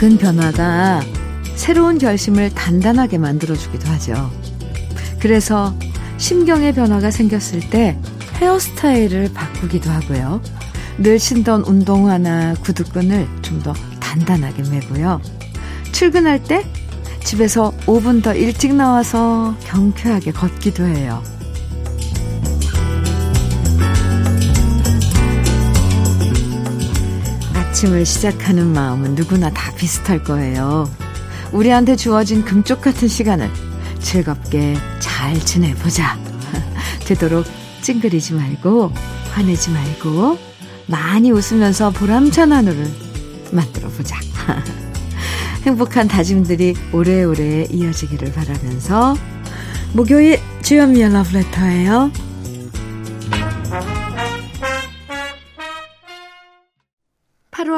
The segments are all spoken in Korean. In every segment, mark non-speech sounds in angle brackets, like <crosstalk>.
작은 변화가 새로운 결심을 단단하게 만들어주기도 하죠. 그래서 심경의 변화가 생겼을 때 헤어스타일을 바꾸기도 하고요. 늘 신던 운동화나 구두끈을 좀 더 단단하게 매고요. 출근할 때 집에서 5분 더 일찍 나와서 경쾌하게 걷기도 해요. 아침을 시작하는 마음은 누구나 다 비슷할 거예요. 우리한테 주어진 금쪽 같은 시간을 즐겁게 잘 지내보자. <laughs> 되도록 찡그리지 말고, 화내지 말고, 많이 웃으면서 보람찬 하루를 만들어 보자. <laughs> 행복한 다짐들이 오래오래 이어지기를 바라면서, 목요일 주연미의 러브레터예요.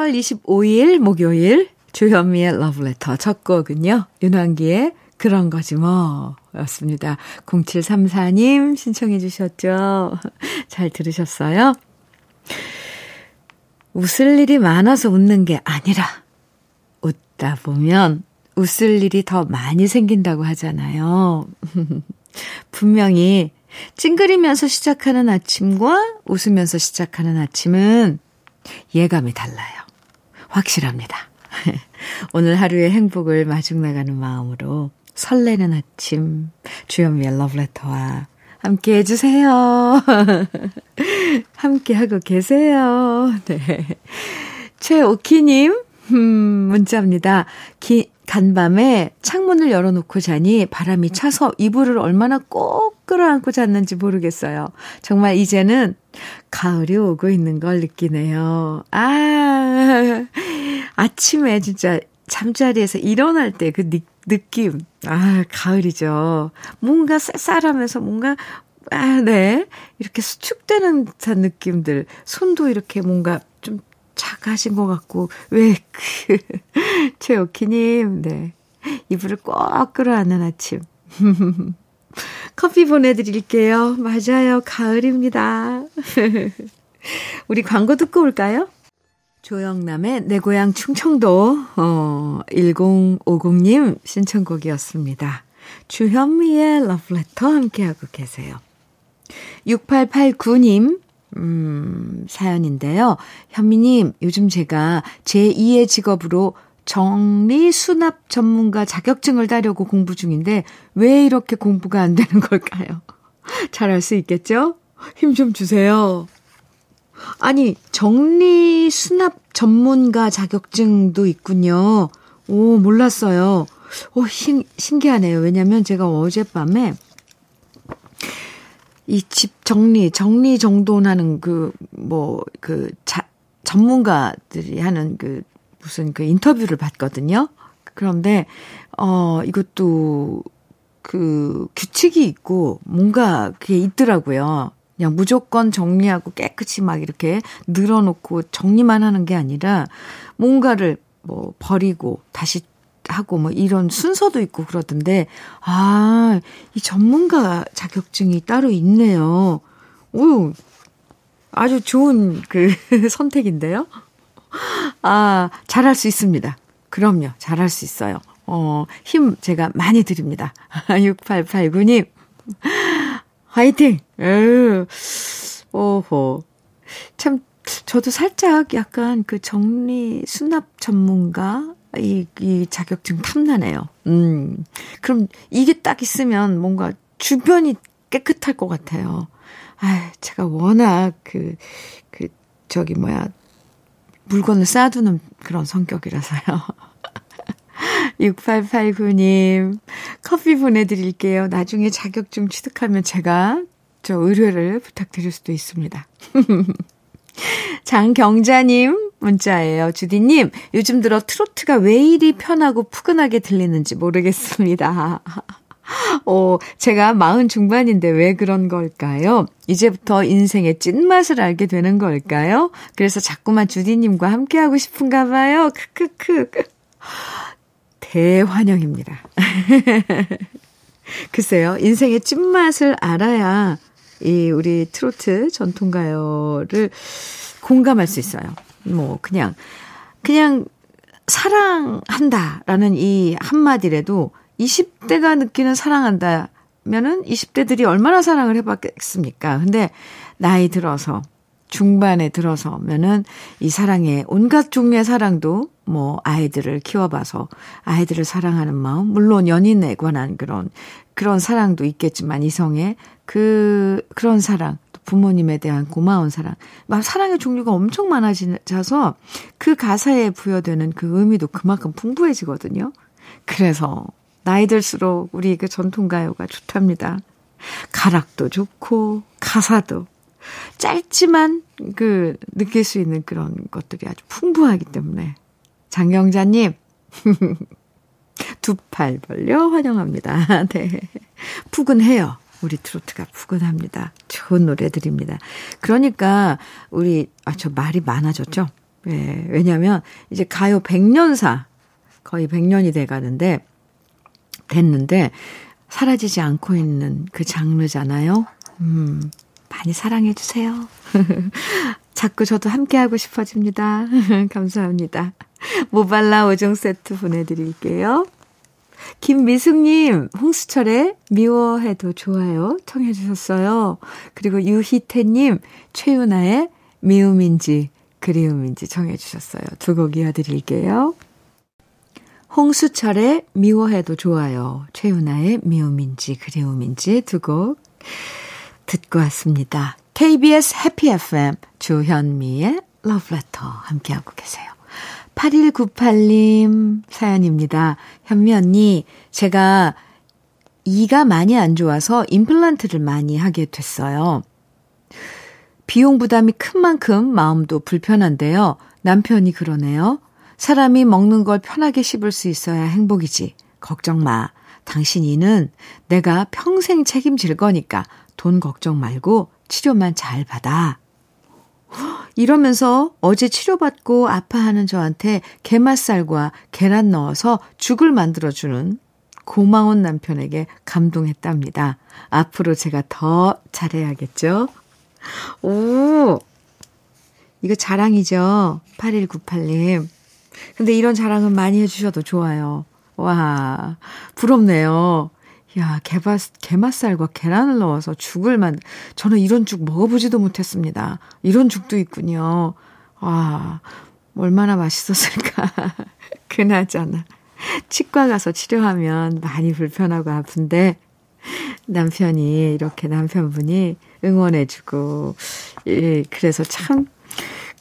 8월 25일 목요일 주현미의 러브레터 첫 곡은요. 윤환기의 그런 거지 뭐 였습니다. 0734님 신청해 주셨죠. 잘 들으셨어요? 웃을 일이 많아서 웃는 게 아니라 웃다 보면 웃을 일이 더 많이 생긴다고 하잖아요. <laughs> 분명히 찡그리면서 시작하는 아침과 웃으면서 시작하는 아침은 예감이 달라요. 확실합니다. <laughs> 오늘 하루의 행복을 마중 나가는 마음으로 설레는 아침 주현미의 러브레터와 함께 해주세요. <laughs> 함께 하고 계세요. 네. 최오키님, 음, 문자입니다. 기, 간밤에 창문을 열어놓고 자니 바람이 차서 이불을 얼마나 꼭 끌어안고 잤는지 모르겠어요. 정말 이제는 가을이 오고 있는 걸 느끼네요. 아, <laughs> 아침에 진짜 잠자리에서 일어날 때 그 느낌. 아, 가을이죠. 뭔가 쌀쌀하면서 뭔가, 아, 네. 이렇게 수축되는 듯한 느낌들. 손도 이렇게 뭔가 좀 작아진 것 같고, 왜, 그, <laughs> 최오키님, 네. 이불을 꼭 끌어안는 아침. <laughs> 커피 보내드릴게요. 맞아요. 가을입니다. 우리 광고 듣고 올까요? 조영남의 내 고향 충청도, 어, 1050님 신청곡이었습니다. 주현미의 러브레터 함께하고 계세요. 6889님, 음, 사연인데요. 현미님, 요즘 제가 제2의 직업으로 정리 수납 전문가 자격증을 따려고 공부 중인데 왜 이렇게 공부가 안 되는 걸까요? <laughs> 잘할 수 있겠죠? 힘 좀 주세요. 아니, 정리 수납 전문가 자격증도 있군요. 오, 몰랐어요. 오, 신, 신기하네요. 왜냐면 제가 어젯밤에 이 집 정리, 정리 정돈하는 그, 뭐, 그, 자, 전문가들이 하는 그, 무슨 그 인터뷰를 봤거든요. 그런데, 어, 이것도 그 규칙이 있고 뭔가 그게 있더라고요. 그냥 무조건 정리하고 깨끗이 막 이렇게 늘어놓고 정리만 하는 게 아니라 뭔가를 뭐 버리고 다시 하고 뭐 이런 순서도 있고 그러던데, 아, 이 전문가 자격증이 따로 있네요. 오, 아주 좋은 그 <laughs> 선택인데요? 아, 잘할 수 있습니다. 그럼요. 잘할 수 있어요. 어, 힘 제가 많이 드립니다. <laughs> 6889님. 화이팅! 에휴, 오호. 참, 저도 살짝 약간 그 정리 수납 전문가 이, 이 자격증 탐나네요. 음. 그럼 이게 딱 있으면 뭔가 주변이 깨끗할 것 같아요. 아, 제가 워낙 그, 그, 저기 뭐야, 물건을 쌓아두는 그런 성격이라서요. 6889님, 커피 보내드릴게요. 나중에 자격증 취득하면 제가 저 의뢰를 부탁드릴 수도 있습니다. <laughs> 장경자님 문자예요. 주디님, 요즘 들어 트로트가 왜 이리 편하고 푸근하게 들리는지 모르겠습니다. <laughs> 어, 제가 마흔 중반인데 왜 그런 걸까요? 이제부터 인생의 찐맛을 알게 되는 걸까요? 그래서 자꾸만 주디님과 함께하고 싶은가 봐요. 크크크. 대환영입니다. <laughs> 글쎄요, 인생의 찐맛을 알아야 이 우리 트로트 전통가요를 공감할 수 있어요. 뭐, 그냥, 그냥 사랑한다라는 이 한마디라도 20대가 느끼는 사랑한다면은 20대들이 얼마나 사랑을 해봤겠습니까? 근데 나이 들어서 중반에 들어서면은 이 사랑에 온갖 종류의 사랑도 뭐 아이들을 키워봐서 아이들을 사랑하는 마음, 물론 연인에 관한 그런 그런 사랑도 있겠지만 이성의 그 그런 사랑, 부모님에 대한 고마운 사랑, 막 사랑의 종류가 엄청 많아져서 그 가사에 부여되는 그 의미도 그만큼 풍부해지거든요. 그래서 나이 들수록 우리 그 전통 가요가 좋답니다. 가락도 좋고 가사도 짧지만 그 느낄 수 있는 그런 것들이 아주 풍부하기 때문에 장경자님 두 팔 벌려 환영합니다. <laughs> 네. 푸근해요. 우리 트로트가 푸근합니다. 좋은 노래들입니다. 그러니까 우리 아 저 말이 많아졌죠. 예. 네, 왜냐면 이제 가요 100년사 거의 100년이 돼 가는데 됐는데 사라지지 않고 있는 그 장르잖아요. 음. 많이 사랑해 주세요. <laughs> 자꾸 저도 함께하고 싶어집니다. <laughs> 감사합니다. 모발라 5종 세트 보내드릴게요. 김미숙님, 홍수철의 미워해도 좋아요. 청해주셨어요. 그리고 유희태님, 최윤아의 미움인지 그리움인지 청해주셨어요. 두 곡 이어드릴게요. 홍수철의 미워해도 좋아요. 최윤아의 미움인지 그리움인지 두 곡 듣고 왔습니다. KBS 해피 FM 조현미의 러브레터 함께하고 계세요. 8198님 사연입니다. 현미 언니, 제가 이가 많이 안 좋아서 임플란트를 많이 하게 됐어요. 비용 부담이 큰 만큼 마음도 불편한데요. 남편이 그러네요. 사람이 먹는 걸 편하게 씹을 수 있어야 행복이지. 걱정 마. 당신 이는 내가 평생 책임질 거니까 돈 걱정 말고 치료만 잘 받아. 이러면서 어제 치료받고 아파하는 저한테 게맛살과 계란 넣어서 죽을 만들어주는 고마운 남편에게 감동했답니다. 앞으로 제가 더 잘해야겠죠? 오! 이거 자랑이죠? 8198님. 근데 이런 자랑은 많이 해주셔도 좋아요. 와, 부럽네요. 야, 개맛, 게맛살과 계란을 넣어서 죽을 만, 저는 이런 죽 먹어보지도 못했습니다. 이런 죽도 있군요. 와, 얼마나 맛있었을까. <laughs> 그나저나. 치과 가서 치료하면 많이 불편하고 아픈데, 남편이, 이렇게 남편분이 응원해주고, 예, 그래서 참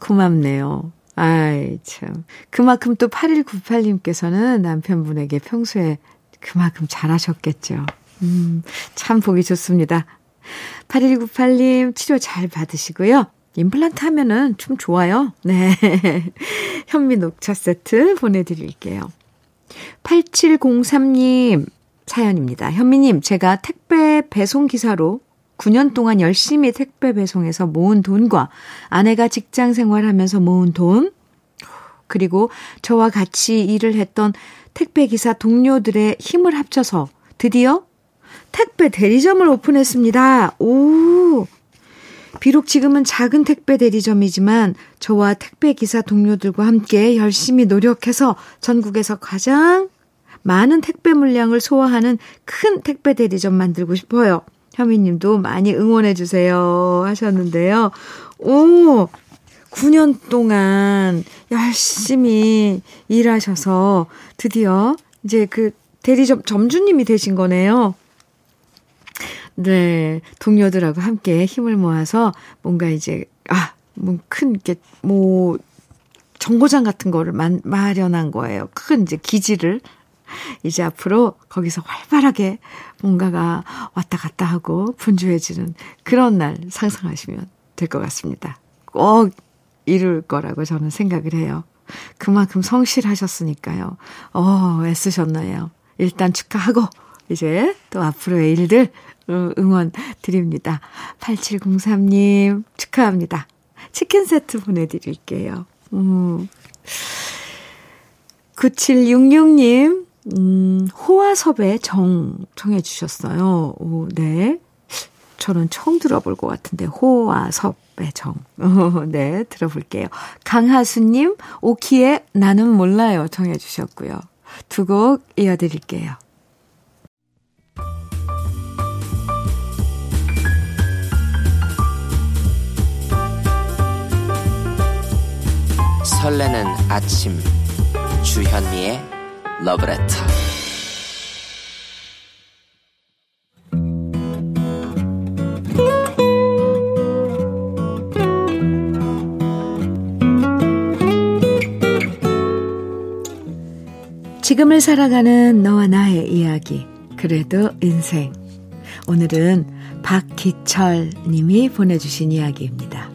고맙네요. 아이, 참. 그만큼 또 8198님께서는 남편분에게 평소에 그만큼 잘하셨겠죠. 음, 참 보기 좋습니다. 8198님 치료 잘 받으시고요. 임플란트 하면은 좀 좋아요. 네. <laughs> 현미 녹차 세트 보내드릴게요. 8703님 사연입니다. 현미님, 제가 택배 배송 기사로 9년 동안 열심히 택배 배송해서 모은 돈과 아내가 직장 생활하면서 모은 돈, 그리고 저와 같이 일을 했던 택배기사 동료들의 힘을 합쳐서 드디어 택배 대리점을 오픈했습니다. 오! 비록 지금은 작은 택배 대리점이지만 저와 택배기사 동료들과 함께 열심히 노력해서 전국에서 가장 많은 택배 물량을 소화하는 큰 택배 대리점 만들고 싶어요. 현미님도 많이 응원해주세요. 하셨는데요. 오! 9년 동안 열심히 일하셔서 드디어 이제 그 대리점 점주님이 되신 거네요. 네. 동료들하고 함께 힘을 모아서 뭔가 이제, 아, 뭐 큰, 이렇게, 뭐, 정거장 같은 거를 마, 마련한 거예요. 큰 이제 기지를. 이제 앞으로 거기서 활발하게 뭔가가 왔다 갔다 하고 분주해지는 그런 날 상상하시면 될 것 같습니다. 꼭 이룰 거라고 저는 생각을 해요. 그만큼 성실하셨으니까요. 어, 애쓰셨나요? 일단 축하하고, 이제 또 앞으로의 일들 응원 드립니다. 8703님, 축하합니다. 치킨 세트 보내드릴게요. 음. 9766님, 음, 호화섭의 정, 청해 주셨어요. 오, 네. 저는 처음 들어볼 것 같은데, 호와 섭 의 정. 어, 네, 들어볼게요. 강하수님, 오키의 나는 몰라요. 정해주셨고요. 두 곡 이어드릴게요. 설레는 아침 주현미의 러브레터 지금을 살아가는 너와 나의 이야기 그래도 인생 오늘은 박기철 님이 보내주신 이야기입니다.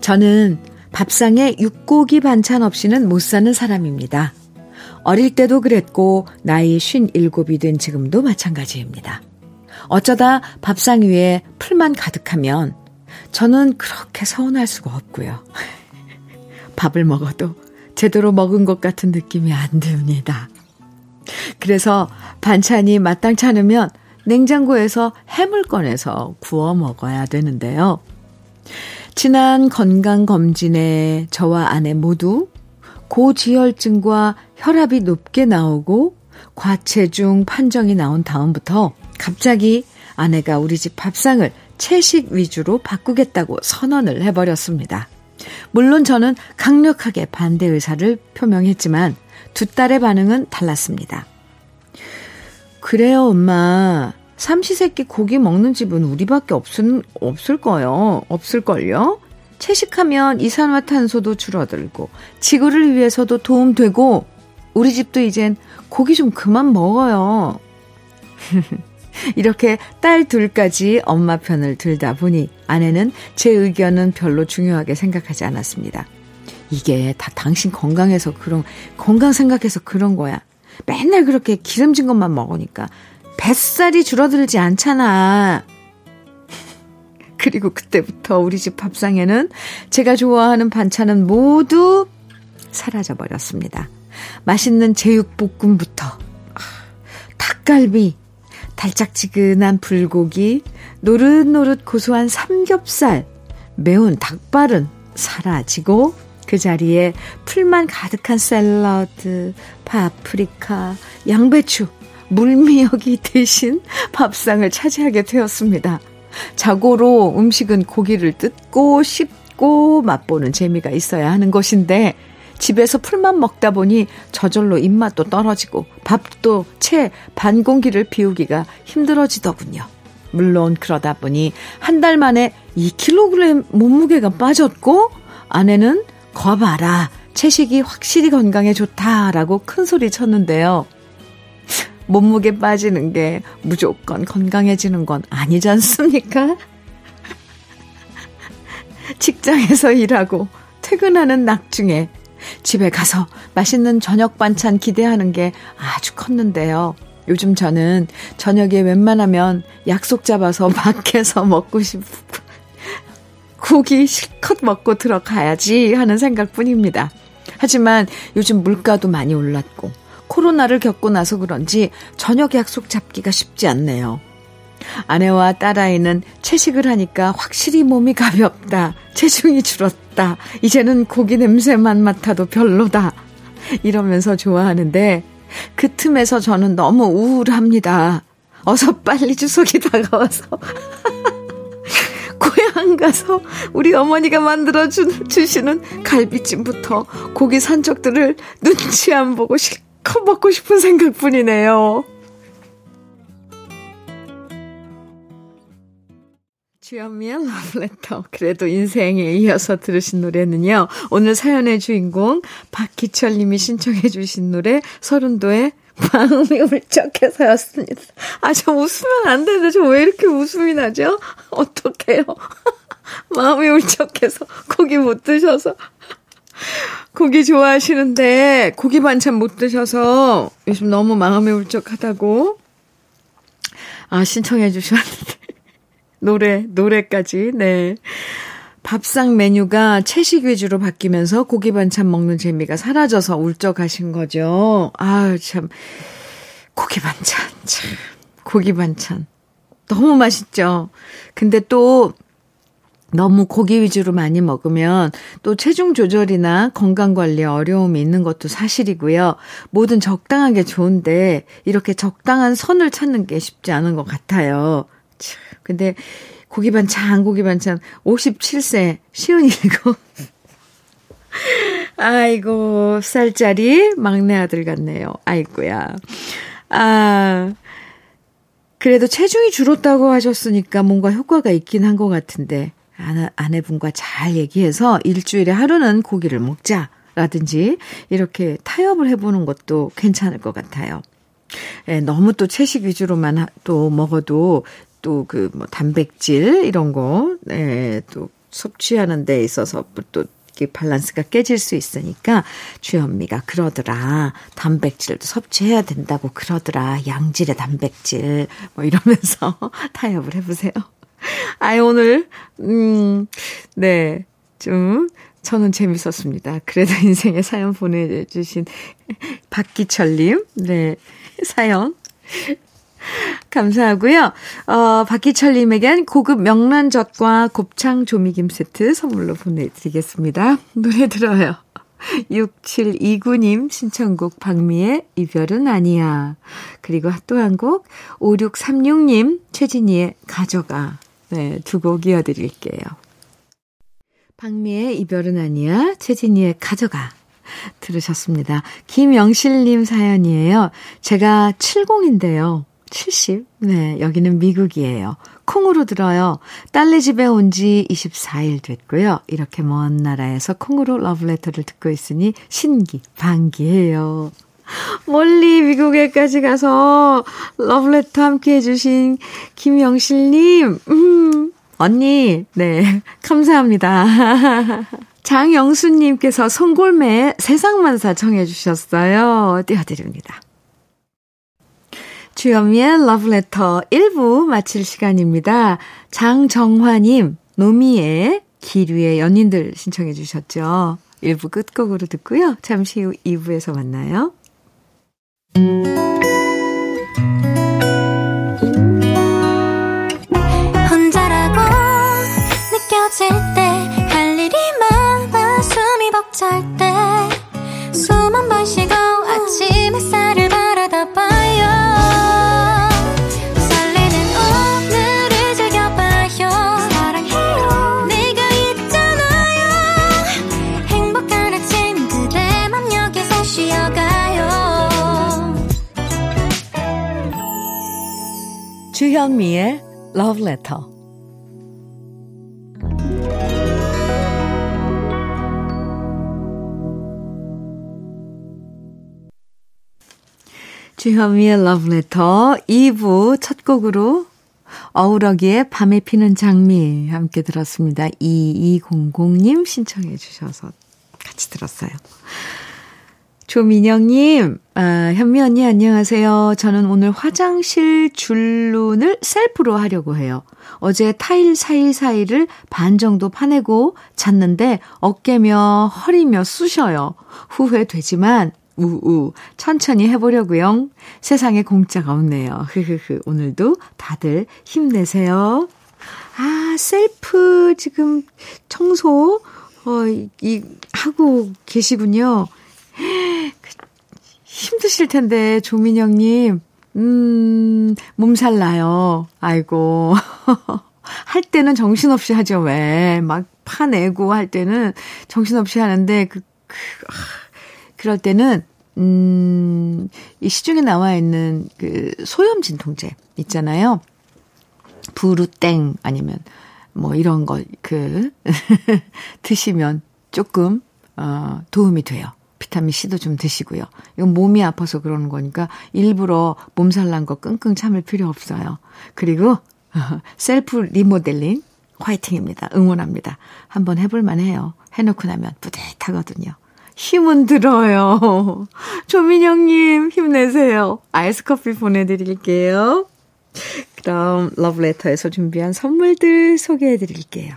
저는 밥상에 육고기 반찬 없이는 못 사는 사람입니다. 어릴 때도 그랬고, 나이 57이 된 지금도 마찬가지입니다. 어쩌다 밥상 위에 풀만 가득하면 저는 그렇게 서운할 수가 없고요. <laughs> 밥을 먹어도 제대로 먹은 것 같은 느낌이 안 듭니다. 그래서 반찬이 마땅치 않으면 냉장고에서 햄을 꺼내서 구워 먹어야 되는데요. 지난 건강검진에 저와 아내 모두 고지혈증과 혈압이 높게 나오고 과체중 판정이 나온 다음부터 갑자기 아내가 우리 집 밥상을 채식 위주로 바꾸겠다고 선언을 해버렸습니다. 물론 저는 강력하게 반대 의사를 표명했지만 두 딸의 반응은 달랐습니다. 그래요, 엄마. 삼시세끼 고기 먹는 집은 우리밖에 없을, 없을 거요. 없을걸요? 채식하면 이산화탄소도 줄어들고, 지구를 위해서도 도움되고, 우리 집도 이젠 고기 좀 그만 먹어요. <laughs> 이렇게 딸 둘까지 엄마 편을 들다 보니 아내는 제 의견은 별로 중요하게 생각하지 않았습니다. 이게 다 당신 건강해서 그런, 건강 생각해서 그런 거야. 맨날 그렇게 기름진 것만 먹으니까 뱃살이 줄어들지 않잖아. <laughs> 그리고 그때부터 우리 집 밥상에는 제가 좋아하는 반찬은 모두 사라져 버렸습니다. 맛있는 제육볶음부터 닭갈비, 달짝지근한 불고기, 노릇노릇 고소한 삼겹살, 매운 닭발은 사라지고 그 자리에 풀만 가득한 샐러드, 파프리카, 양배추, 물미역이 <laughs> 대신 밥상을 차지하게 되었습니다. 자고로 음식은 고기를 뜯고 씹고 맛보는 재미가 있어야 하는 것인데 집에서 풀만 먹다 보니 저절로 입맛도 떨어지고 밥도 채 반 공기를 비우기가 힘들어지더군요. 물론 그러다 보니 한 달 만에 2kg 몸무게가 빠졌고 아내는 거봐라 채식이 확실히 건강에 좋다라고 큰 소리 쳤는데요. 몸무게 빠지는 게 무조건 건강해지는 건 아니지 않습니까? <laughs> 직장에서 일하고 퇴근하는 낙중에 집에 가서 맛있는 저녁 반찬 기대하는 게 아주 컸는데요. 요즘 저는 저녁에 웬만하면 약속 잡아서 <laughs> 밖에서 먹고 싶고 고기 실컷 먹고 들어가야지 하는 생각뿐입니다. 하지만 요즘 물가도 많이 올랐고 코로나를 겪고 나서 그런지 저녁 약속 잡기가 쉽지 않네요. 아내와 딸아이는 채식을 하니까 확실히 몸이 가볍다. 체중이 줄었다. 이제는 고기 냄새만 맡아도 별로다. 이러면서 좋아하는데 그 틈에서 저는 너무 우울합니다. 어서 빨리 추석이 다가와서 <laughs> 고향 가서 우리 어머니가 만들어 주시는 갈비찜부터 고기 산적들을 눈치 안 보고 실컷 먹고 싶은 생각뿐이네요. 주현미의 러브레터. 그래도 인생에 이어서 들으신 노래는요. 오늘 사연의 주인공 박기철 님이 신청해 주신 노래 서른도의 마음이 울적해서였습니다. 아, 저 웃으면 안 되는데 저 왜 이렇게 웃음이 나죠? <laughs> 어떡해요. <laughs> 마음이 울적해서 고기 못 드셔서 고기 좋아하시는데 고기 반찬 못 드셔서 요즘 너무 마음이 울적하다고 아 신청해 주셨는데 노래 노래까지 네 밥상 메뉴가 채식 위주로 바뀌면서 고기 반찬 먹는 재미가 사라져서 울적하신 거죠. 아참 고기 반찬, 참. 고기 반찬. 너무 맛있죠? 근데 또, 너무 고기 위주로 많이 먹으면 또 체중 조절이나 건강 관리에 어려움이 있는 것도 사실이고요. 뭐든 적당하게 좋은데 이렇게 적당한 선을 찾는 게 쉽지 않은 것 같아요. 근데 고기 반찬, 고기 반찬 57세 시은이고 <laughs> 아이고 쌀짜리 막내 아들 같네요. 아이고야. 아 그래도 체중이 줄었다고 하셨으니까 뭔가 효과가 있긴 한 것 같은데 아내, 아내 분과 잘 얘기해서 일주일에 하루는 고기를 먹자 라든지 이렇게 타협을 해보는 것도 괜찮을 것 같아요. 예, 너무 또 채식 위주로만 또 먹어도 또 그 뭐 단백질 이런 거, 예, 또 섭취하는 데 있어서 또 이게 밸런스가 깨질 수 있으니까 주현미가 그러더라. 단백질도 섭취해야 된다고 그러더라. 양질의 단백질 뭐 이러면서 <laughs> 타협을 해보세요. 아이, 오늘, 음, 네. 좀, 저는 재밌었습니다. 그래도 <laughs> 인생의 사연 보내주신 박기철님, 네. 사연. <laughs> 감사하고요. 어, 박기철님에겐 고급 명란젓과 곱창 조미김 세트 선물로 보내드리겠습니다. <laughs> 노래 들어요. 6729님 신청곡 박미의 이별은 아니야. 그리고 또 한 곡 5636님 최진희의 가져가. 네, 두 곡 이어드릴게요. 박미의 이별은 아니야, 최진희의 가져가. 들으셨습니다. 김영실님 사연이에요. 제가 70인데요. 70? 네, 여기는 미국이에요. 콩으로 들어요. 딸네 집에 온 지 24일 됐고요. 이렇게 먼 나라에서 콩으로 러브레터를 듣고 있으니 신기, 반기해요. 멀리 미국에까지 가서 러브레터 함께 해주신 김영실님, 음, 언니, 네, 감사합니다. <laughs> 장영수님께서 송골매 세상만사 청해주셨어요. 띄워드립니다. 주현미의 러브레터 1부 마칠 시간입니다. 장정화님, 노미의 기류의 연인들 신청해 주셨죠. 1부 끝곡으로 듣고요. 잠시 후 2부에서 만나요. 혼자라고 느껴질 때 주현미의 Love Letter. 주현미의 Love Letter 2부 첫 곡으로 어우러기의 밤에 피는 장미 함께 들었습니다. 2200님 신청해 주셔서 같이 들었어요. 조민영님, 아, 현미 언니 안녕하세요. 저는 오늘 화장실 줄눈을 셀프로 하려고 해요. 어제 타일 사이사이를 반 정도 파내고 잤는데 어깨며 허리며 쑤셔요. 후회되지만 우우 천천히 해보려고요. 세상에 공짜가 없네요. 흐흐흐 오늘도 다들 힘내세요. 아 셀프 지금 청소 어, 이 하고 계시군요. 힘드실 텐데, 조민영님. 음, 몸살 나요. 아이고. <laughs> 할 때는 정신없이 하죠, 왜. 막 파내고 할 때는 정신없이 하는데, 그, 그, 그럴 때는, 음, 이 시중에 나와 있는 그 소염 진통제 있잖아요. 부루땡 아니면 뭐 이런 거, 그, <laughs> 드시면 조금, 어, 도움이 돼요. 비타민 C도 좀 드시고요. 이건 몸이 아파서 그러는 거니까 일부러 몸살 난 거 끙끙 참을 필요 없어요. 그리고 <laughs> 셀프 리모델링 화이팅입니다. 응원합니다. 한번 해볼 만 해요. 해놓고 나면 뿌듯하거든요. 힘은 들어요. <laughs> 조민영님, 힘내세요. 아이스 커피 보내드릴게요. 그럼 러브레터에서 준비한 선물들 소개해드릴게요.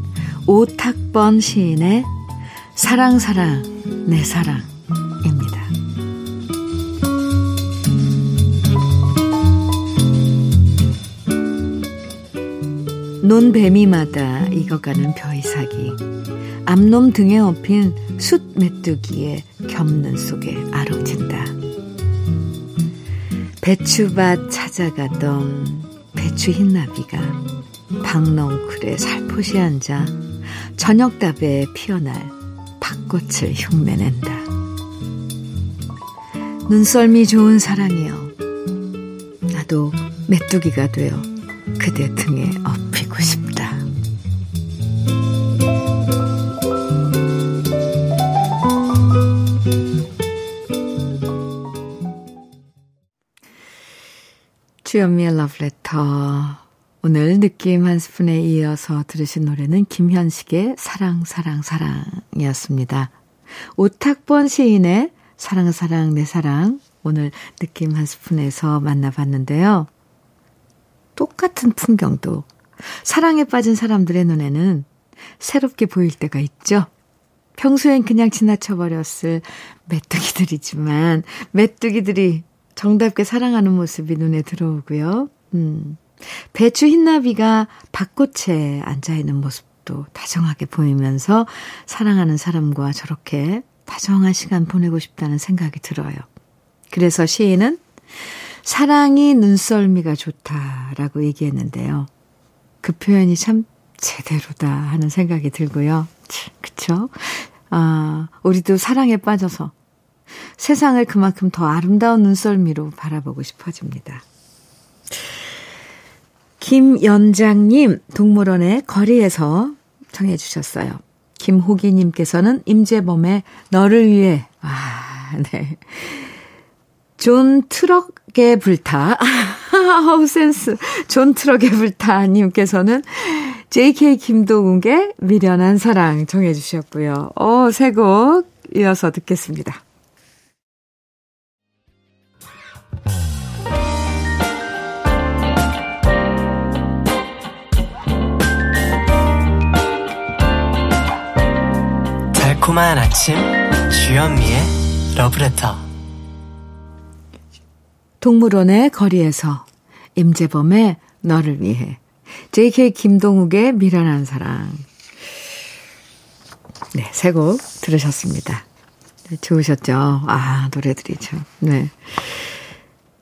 오탁번 시인의 사랑 사랑 내 사랑 입니다. 논뱀이마다 익어가는 벼이삭이 앞놈 등에 업힌 숯 메뚜기의 겹는 속에 아롱진다. 배추밭 찾아가던 배추 흰나비가 박넝쿨에 살포시 앉아 저녁답에 피어날 밭꽃을 흉내낸다. 눈썰미 좋은 사랑이여. 나도 메뚜기가 되어 그대 등에 업히고 싶다. 주연미의 러브레터. 오늘 느낌 한 스푼에 이어서 들으신 노래는 김현식의 사랑, 사랑, 사랑이었습니다. 오탁번 시인의 사랑, 사랑, 내 사랑. 오늘 느낌 한 스푼에서 만나봤는데요. 똑같은 풍경도 사랑에 빠진 사람들의 눈에는 새롭게 보일 때가 있죠. 평소엔 그냥 지나쳐버렸을 메뚜기들이지만, 메뚜기들이 정답게 사랑하는 모습이 눈에 들어오고요. 음. 배추 흰나비가 밭꽃에 앉아있는 모습도 다정하게 보이면서 사랑하는 사람과 저렇게 다정한 시간 보내고 싶다는 생각이 들어요. 그래서 시인은 사랑이 눈썰미가 좋다라고 얘기했는데요. 그 표현이 참 제대로다 하는 생각이 들고요. 그쵸? 아, 우리도 사랑에 빠져서 세상을 그만큼 더 아름다운 눈썰미로 바라보고 싶어집니다. 김연장님, 동물원의 거리에서 청해 주셨어요. 김호기님께서는 임재범의 너를 위해, 아, 네. 존 트럭의 불타, <laughs> 하우 센스, 존 트럭의 불타님께서는 JK 김동욱의 미련한 사랑 정해 주셨고요. 어, 새곡 이어서 듣겠습니다. 달콤한 아침 주현미의 러브레터 동물원의 거리에서 임재범의 너를 위해 JK 김동욱의 미련한 사랑 네, 세 곡 들으셨습니다. 네, 좋으셨죠? 아, 노래들이 참. 네.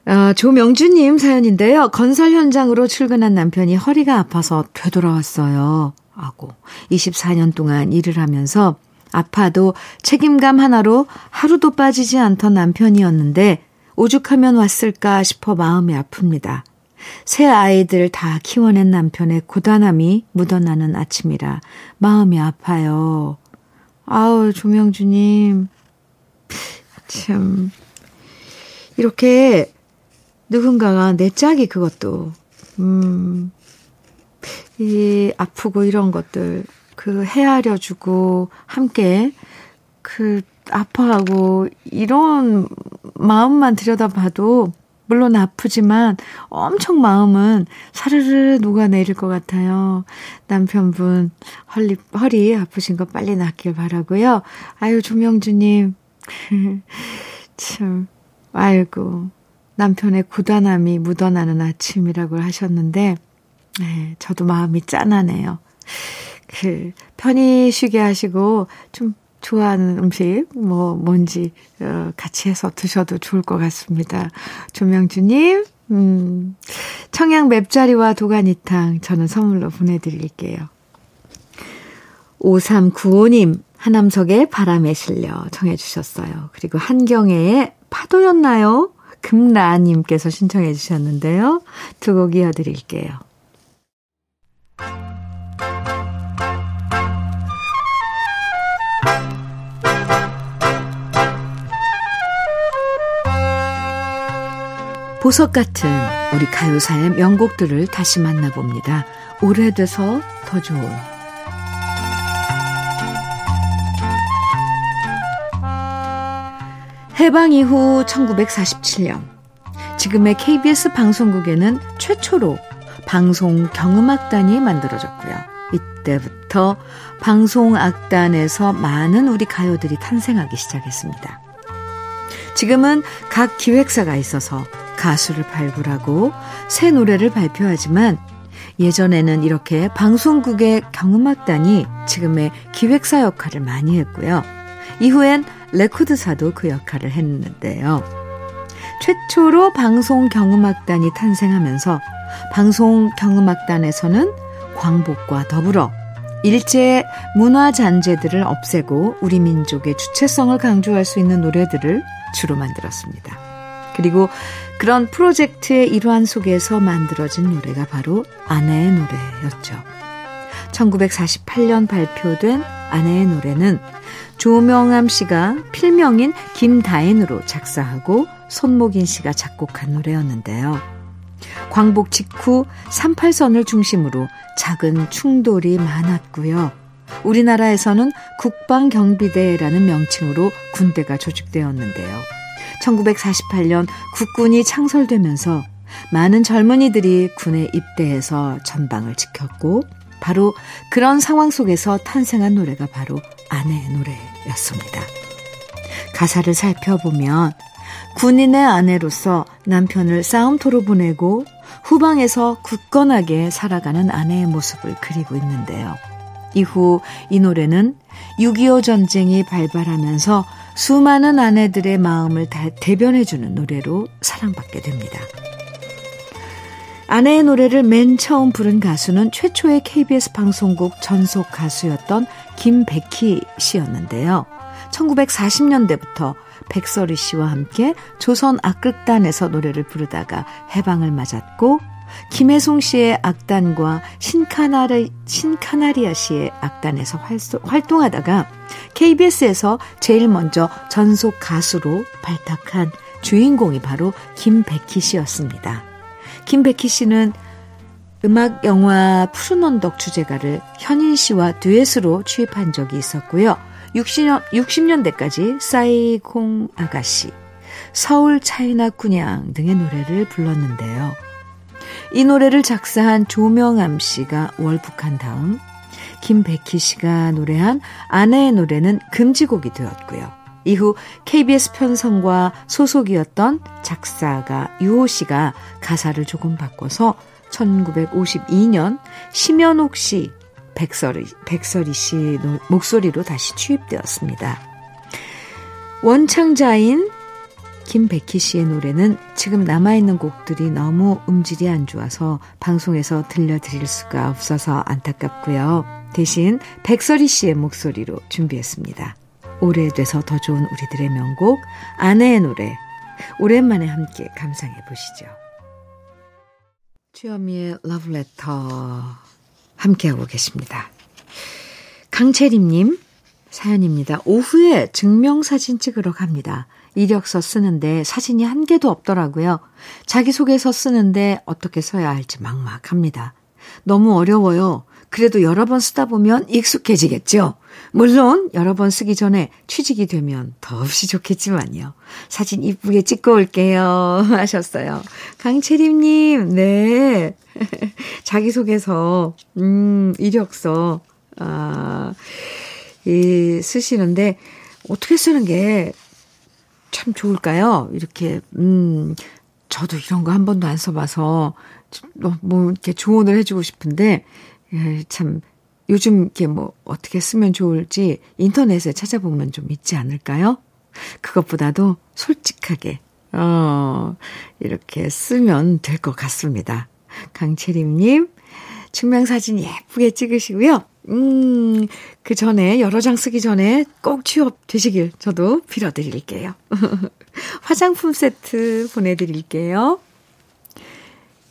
아, 조명주님 사연인데요. 건설 현장으로 출근한 남편이 허리가 아파서 되돌아왔어요. 하고 24년 동안 일을 하면서 아파도 책임감 하나로 하루도 빠지지 않던 남편이었는데 오죽하면 왔을까 싶어 마음이 아픕니다. 새 아이들 다 키워낸 남편의 고단함이 묻어나는 아침이라 마음이 아파요. 아우, 조명주님. 참. 이렇게 누군가가 내 짝이 그것도, 음, 이 아프고 이런 것들, 그 헤아려 주고, 함께, 그, 아파하고, 이런 마음만 들여다봐도, 물론 아프지만 엄청 마음은 사르르 녹아내릴 것 같아요. 남편분 허리, 허리 아프신 거 빨리 낫길 바라고요. 아유, 조명주님. <laughs> 참, 아이고. 남편의 고단함이 묻어나는 아침이라고 하셨는데, 네, 저도 마음이 짠하네요. 그, 편히 쉬게 하시고, 좀 좋아하는 음식, 뭐, 뭔지, 어, 같이 해서 드셔도 좋을 것 같습니다. 조명주님, 음, 청양 맵자리와 도가니탕 저는 선물로 보내드릴게요. 5395님, 하남석의 바람에 실려 정해주셨어요. 그리고 한경애의 파도였나요? 금라님께서 신청해 주셨는데요. 두 곡 이어드릴게요. 보석 같은 우리 가요사의 명곡들을 다시 만나봅니다. 오래돼서 더 좋은 해방 이후 1947년 지금의 KBS 방송국에는 최초로 방송 경음악단이 만들어졌고요. 이때부터 방송악단에서 많은 우리 가요들이 탄생하기 시작했습니다. 지금은 각 기획사가 있어서 가수를 발굴하고 새 노래를 발표하지만 예전에는 이렇게 방송국의 경음악단이 지금의 기획사 역할을 많이 했고요. 이후엔 레코드사도 그 역할을 했는데요. 최초로 방송 경음악단이 탄생하면서 방송 경음악단에서는 광복과 더불어 일제의 문화 잔재들을 없애고 우리 민족의 주체성을 강조할 수 있는 노래들을 주로 만들었습니다. 그리고 그런 프로젝트의 일환 속에서 만들어진 노래가 바로 아내의 노래였죠. 1948년 발표된 아내의 노래는 조명암 씨가 필명인 김다인으로 작사하고 손목인 씨가 작곡한 노래였는데요. 광복 직후 38선을 중심으로 작은 충돌이 많았고요. 우리나라에서는 국방경비대라는 명칭으로 군대가 조직되었는데요. 1948년 국군이 창설되면서 많은 젊은이들이 군에 입대해서 전방을 지켰고 바로 그런 상황 속에서 탄생한 노래가 바로 아내의 노래였습니다. 가사를 살펴보면 군인의 아내로서 남편을 싸움터로 보내고 후방에서 굳건하게 살아가는 아내의 모습을 그리고 있는데요. 이후 이 노래는 6.25 전쟁이 발발하면서 수많은 아내들의 마음을 대변해주는 노래로 사랑받게 됩니다. 아내의 노래를 맨 처음 부른 가수는 최초의 KBS 방송국 전속 가수였던 김백희 씨였는데요. 1940년대부터 백설이 씨와 함께 조선 악극단에서 노래를 부르다가 해방을 맞았고 김혜송 씨의 악단과 신카나리, 신카나리아 씨의 악단에서 활동, 하다가 KBS에서 제일 먼저 전속 가수로 발탁한 주인공이 바로 김백희 씨였습니다. 김백희 씨는 음악 영화 푸른 언덕 주제가를 현인 씨와 듀엣으로 취입한 적이 있었고요. 60년, 60년대까지 사이콩 아가씨, 서울 차이나 꾸냥 등의 노래를 불렀는데요. 이 노래를 작사한 조명암 씨가 월북한 다음 김백희 씨가 노래한 아내의 노래는 금지곡이 되었고요. 이후 KBS 편성과 소속이었던 작사가 유호 씨가 가사를 조금 바꿔서 1952년 심연옥 씨, 백설희, 백설희 씨 목소리로 다시 취입되었습니다. 원창자인 김백희 씨의 노래는 지금 남아있는 곡들이 너무 음질이 안 좋아서 방송에서 들려드릴 수가 없어서 안타깝고요. 대신 백설이 씨의 목소리로 준비했습니다. 오래돼서 더 좋은 우리들의 명곡 아내의 노래 오랜만에 함께 감상해 보시죠. 주현미의 러브레터 함께하고 계십니다. 강채림님 사연입니다. 오후에 증명사진 찍으러 갑니다. 이력서 쓰는데 사진이 한 개도 없더라고요. 자기소개서 쓰는데 어떻게 써야 할지 막막합니다. 너무 어려워요. 그래도 여러 번 쓰다 보면 익숙해지겠죠? 물론 여러 번 쓰기 전에 취직이 되면 더없이 좋겠지만요. 사진 이쁘게 찍고 올게요. <laughs> 하셨어요. 강채림님, 네. <laughs> 자기소개서, 음, 이력서, 아, 이, 쓰시는데, 어떻게 쓰는 게 참 좋을까요? 이렇게, 음, 저도 이런 거 한 번도 안 써봐서, 뭐, 이렇게 조언을 해주고 싶은데, 예, 참, 요즘 이게 뭐 어떻게 쓰면 좋을지 인터넷에 찾아보면 좀 있지 않을까요? 그것보다도 솔직하게, 어, 이렇게 쓰면 될 것 같습니다. 강채림님, 증명사진 예쁘게 찍으시고요. 음, 그 전에, 여러 장 쓰기 전에 꼭 취업되시길 저도 빌어드릴게요. <laughs> 화장품 세트 보내드릴게요.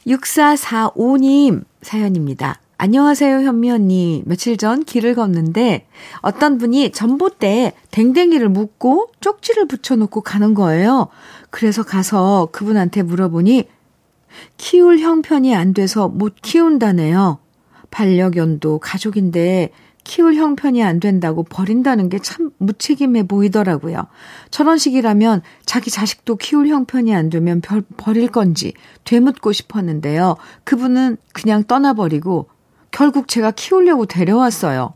6445님 사연입니다. 안녕하세요, 현미 언니. 며칠 전 길을 걷는데 어떤 분이 전봇대에 댕댕이를 묶고 쪽지를 붙여놓고 가는 거예요. 그래서 가서 그분한테 물어보니 키울 형편이 안 돼서 못 키운다네요. 반려견도 가족인데 키울 형편이 안 된다고 버린다는 게 참 무책임해 보이더라고요. 저런 식이라면 자기 자식도 키울 형편이 안 되면 별, 버릴 건지 되묻고 싶었는데요. 그분은 그냥 떠나버리고 결국 제가 키우려고 데려왔어요.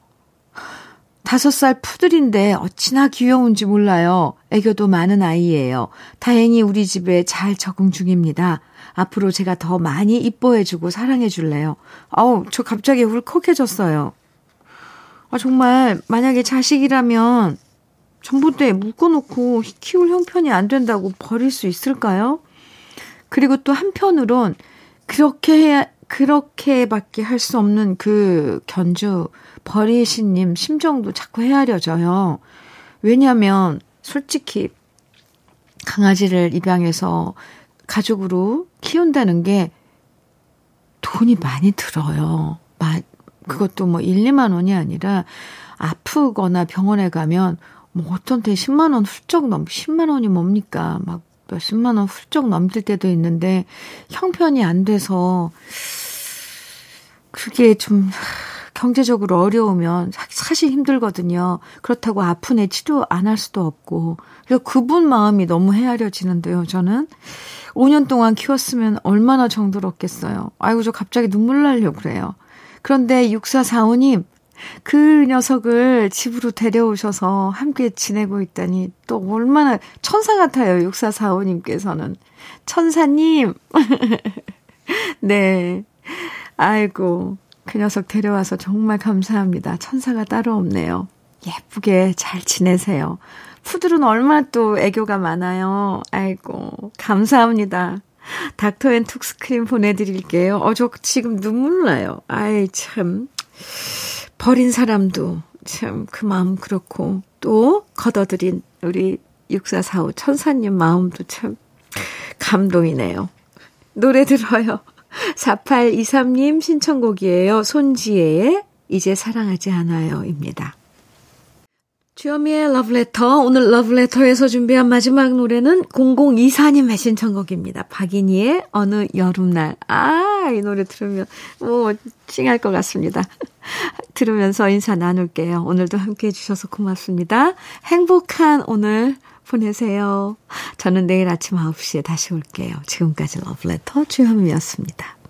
다섯 살 푸들인데 어찌나 귀여운지 몰라요. 애교도 많은 아이예요. 다행히 우리 집에 잘 적응 중입니다. 앞으로 제가 더 많이 이뻐해주고 사랑해줄래요. 아우, 저 갑자기 울컥해졌어요. 아, 정말, 만약에 자식이라면 전봇대에 묶어놓고 키울 형편이 안 된다고 버릴 수 있을까요? 그리고 또 한편으론 그렇게 해야, 그렇게밖에 할 수 없는 그 견주 버리신님 심정도 자꾸 헤아려져요. 왜냐면 솔직히 강아지를 입양해서 가족으로 키운다는 게 돈이 많이 들어요. 그것도 뭐 1, 2만 원이 아니라 아프거나 병원에 가면 뭐 어떤 때 10만 원 훌쩍 넘, 10만 원이 뭡니까? 막 몇십만 원 훌쩍 넘길 때도 있는데 형편이 안 돼서 그게 좀 경제적으로 어려우면 사실 힘들거든요. 그렇다고 아픈 애 치료 안 할 수도 없고. 그래서 그분 마음이 너무 헤아려지는데요, 저는. 5년 동안 키웠으면 얼마나 정들었겠어요. 아이고, 저 갑자기 눈물 날려고 그래요. 그런데 6445님, 그 녀석을 집으로 데려오셔서 함께 지내고 있다니 또 얼마나 천사 같아요. 6445님께서는. 천사님. <laughs> 네. 아이고, 그 녀석 데려와서 정말 감사합니다. 천사가 따로 없네요. 예쁘게 잘 지내세요. 푸들은 얼마나 또 애교가 많아요. 아이고, 감사합니다. 닥터 앤 툭스크림 보내드릴게요. 어, 저 지금 눈물 나요. 아이, 참. 버린 사람도 참 그 마음 그렇고, 또 걷어들인 우리 6445 천사님 마음도 참 감동이네요. 노래 들어요. 4823님 신청곡이에요. 손지혜의 이제 사랑하지 않아요입니다. 주여미의 러브레터. 오늘 러브레터에서 준비한 마지막 노래는 0024님의 신청곡입니다. 박인희의 어느 여름날. 아, 이 노래 들으면, 뭐, 찡할 것 같습니다. <laughs> 들으면서 인사 나눌게요. 오늘도 함께 해주셔서 고맙습니다. 행복한 오늘 보내세요. 저는 내일 아침 9시에 다시 올게요. 지금까지 러브레터 주현미였습니다.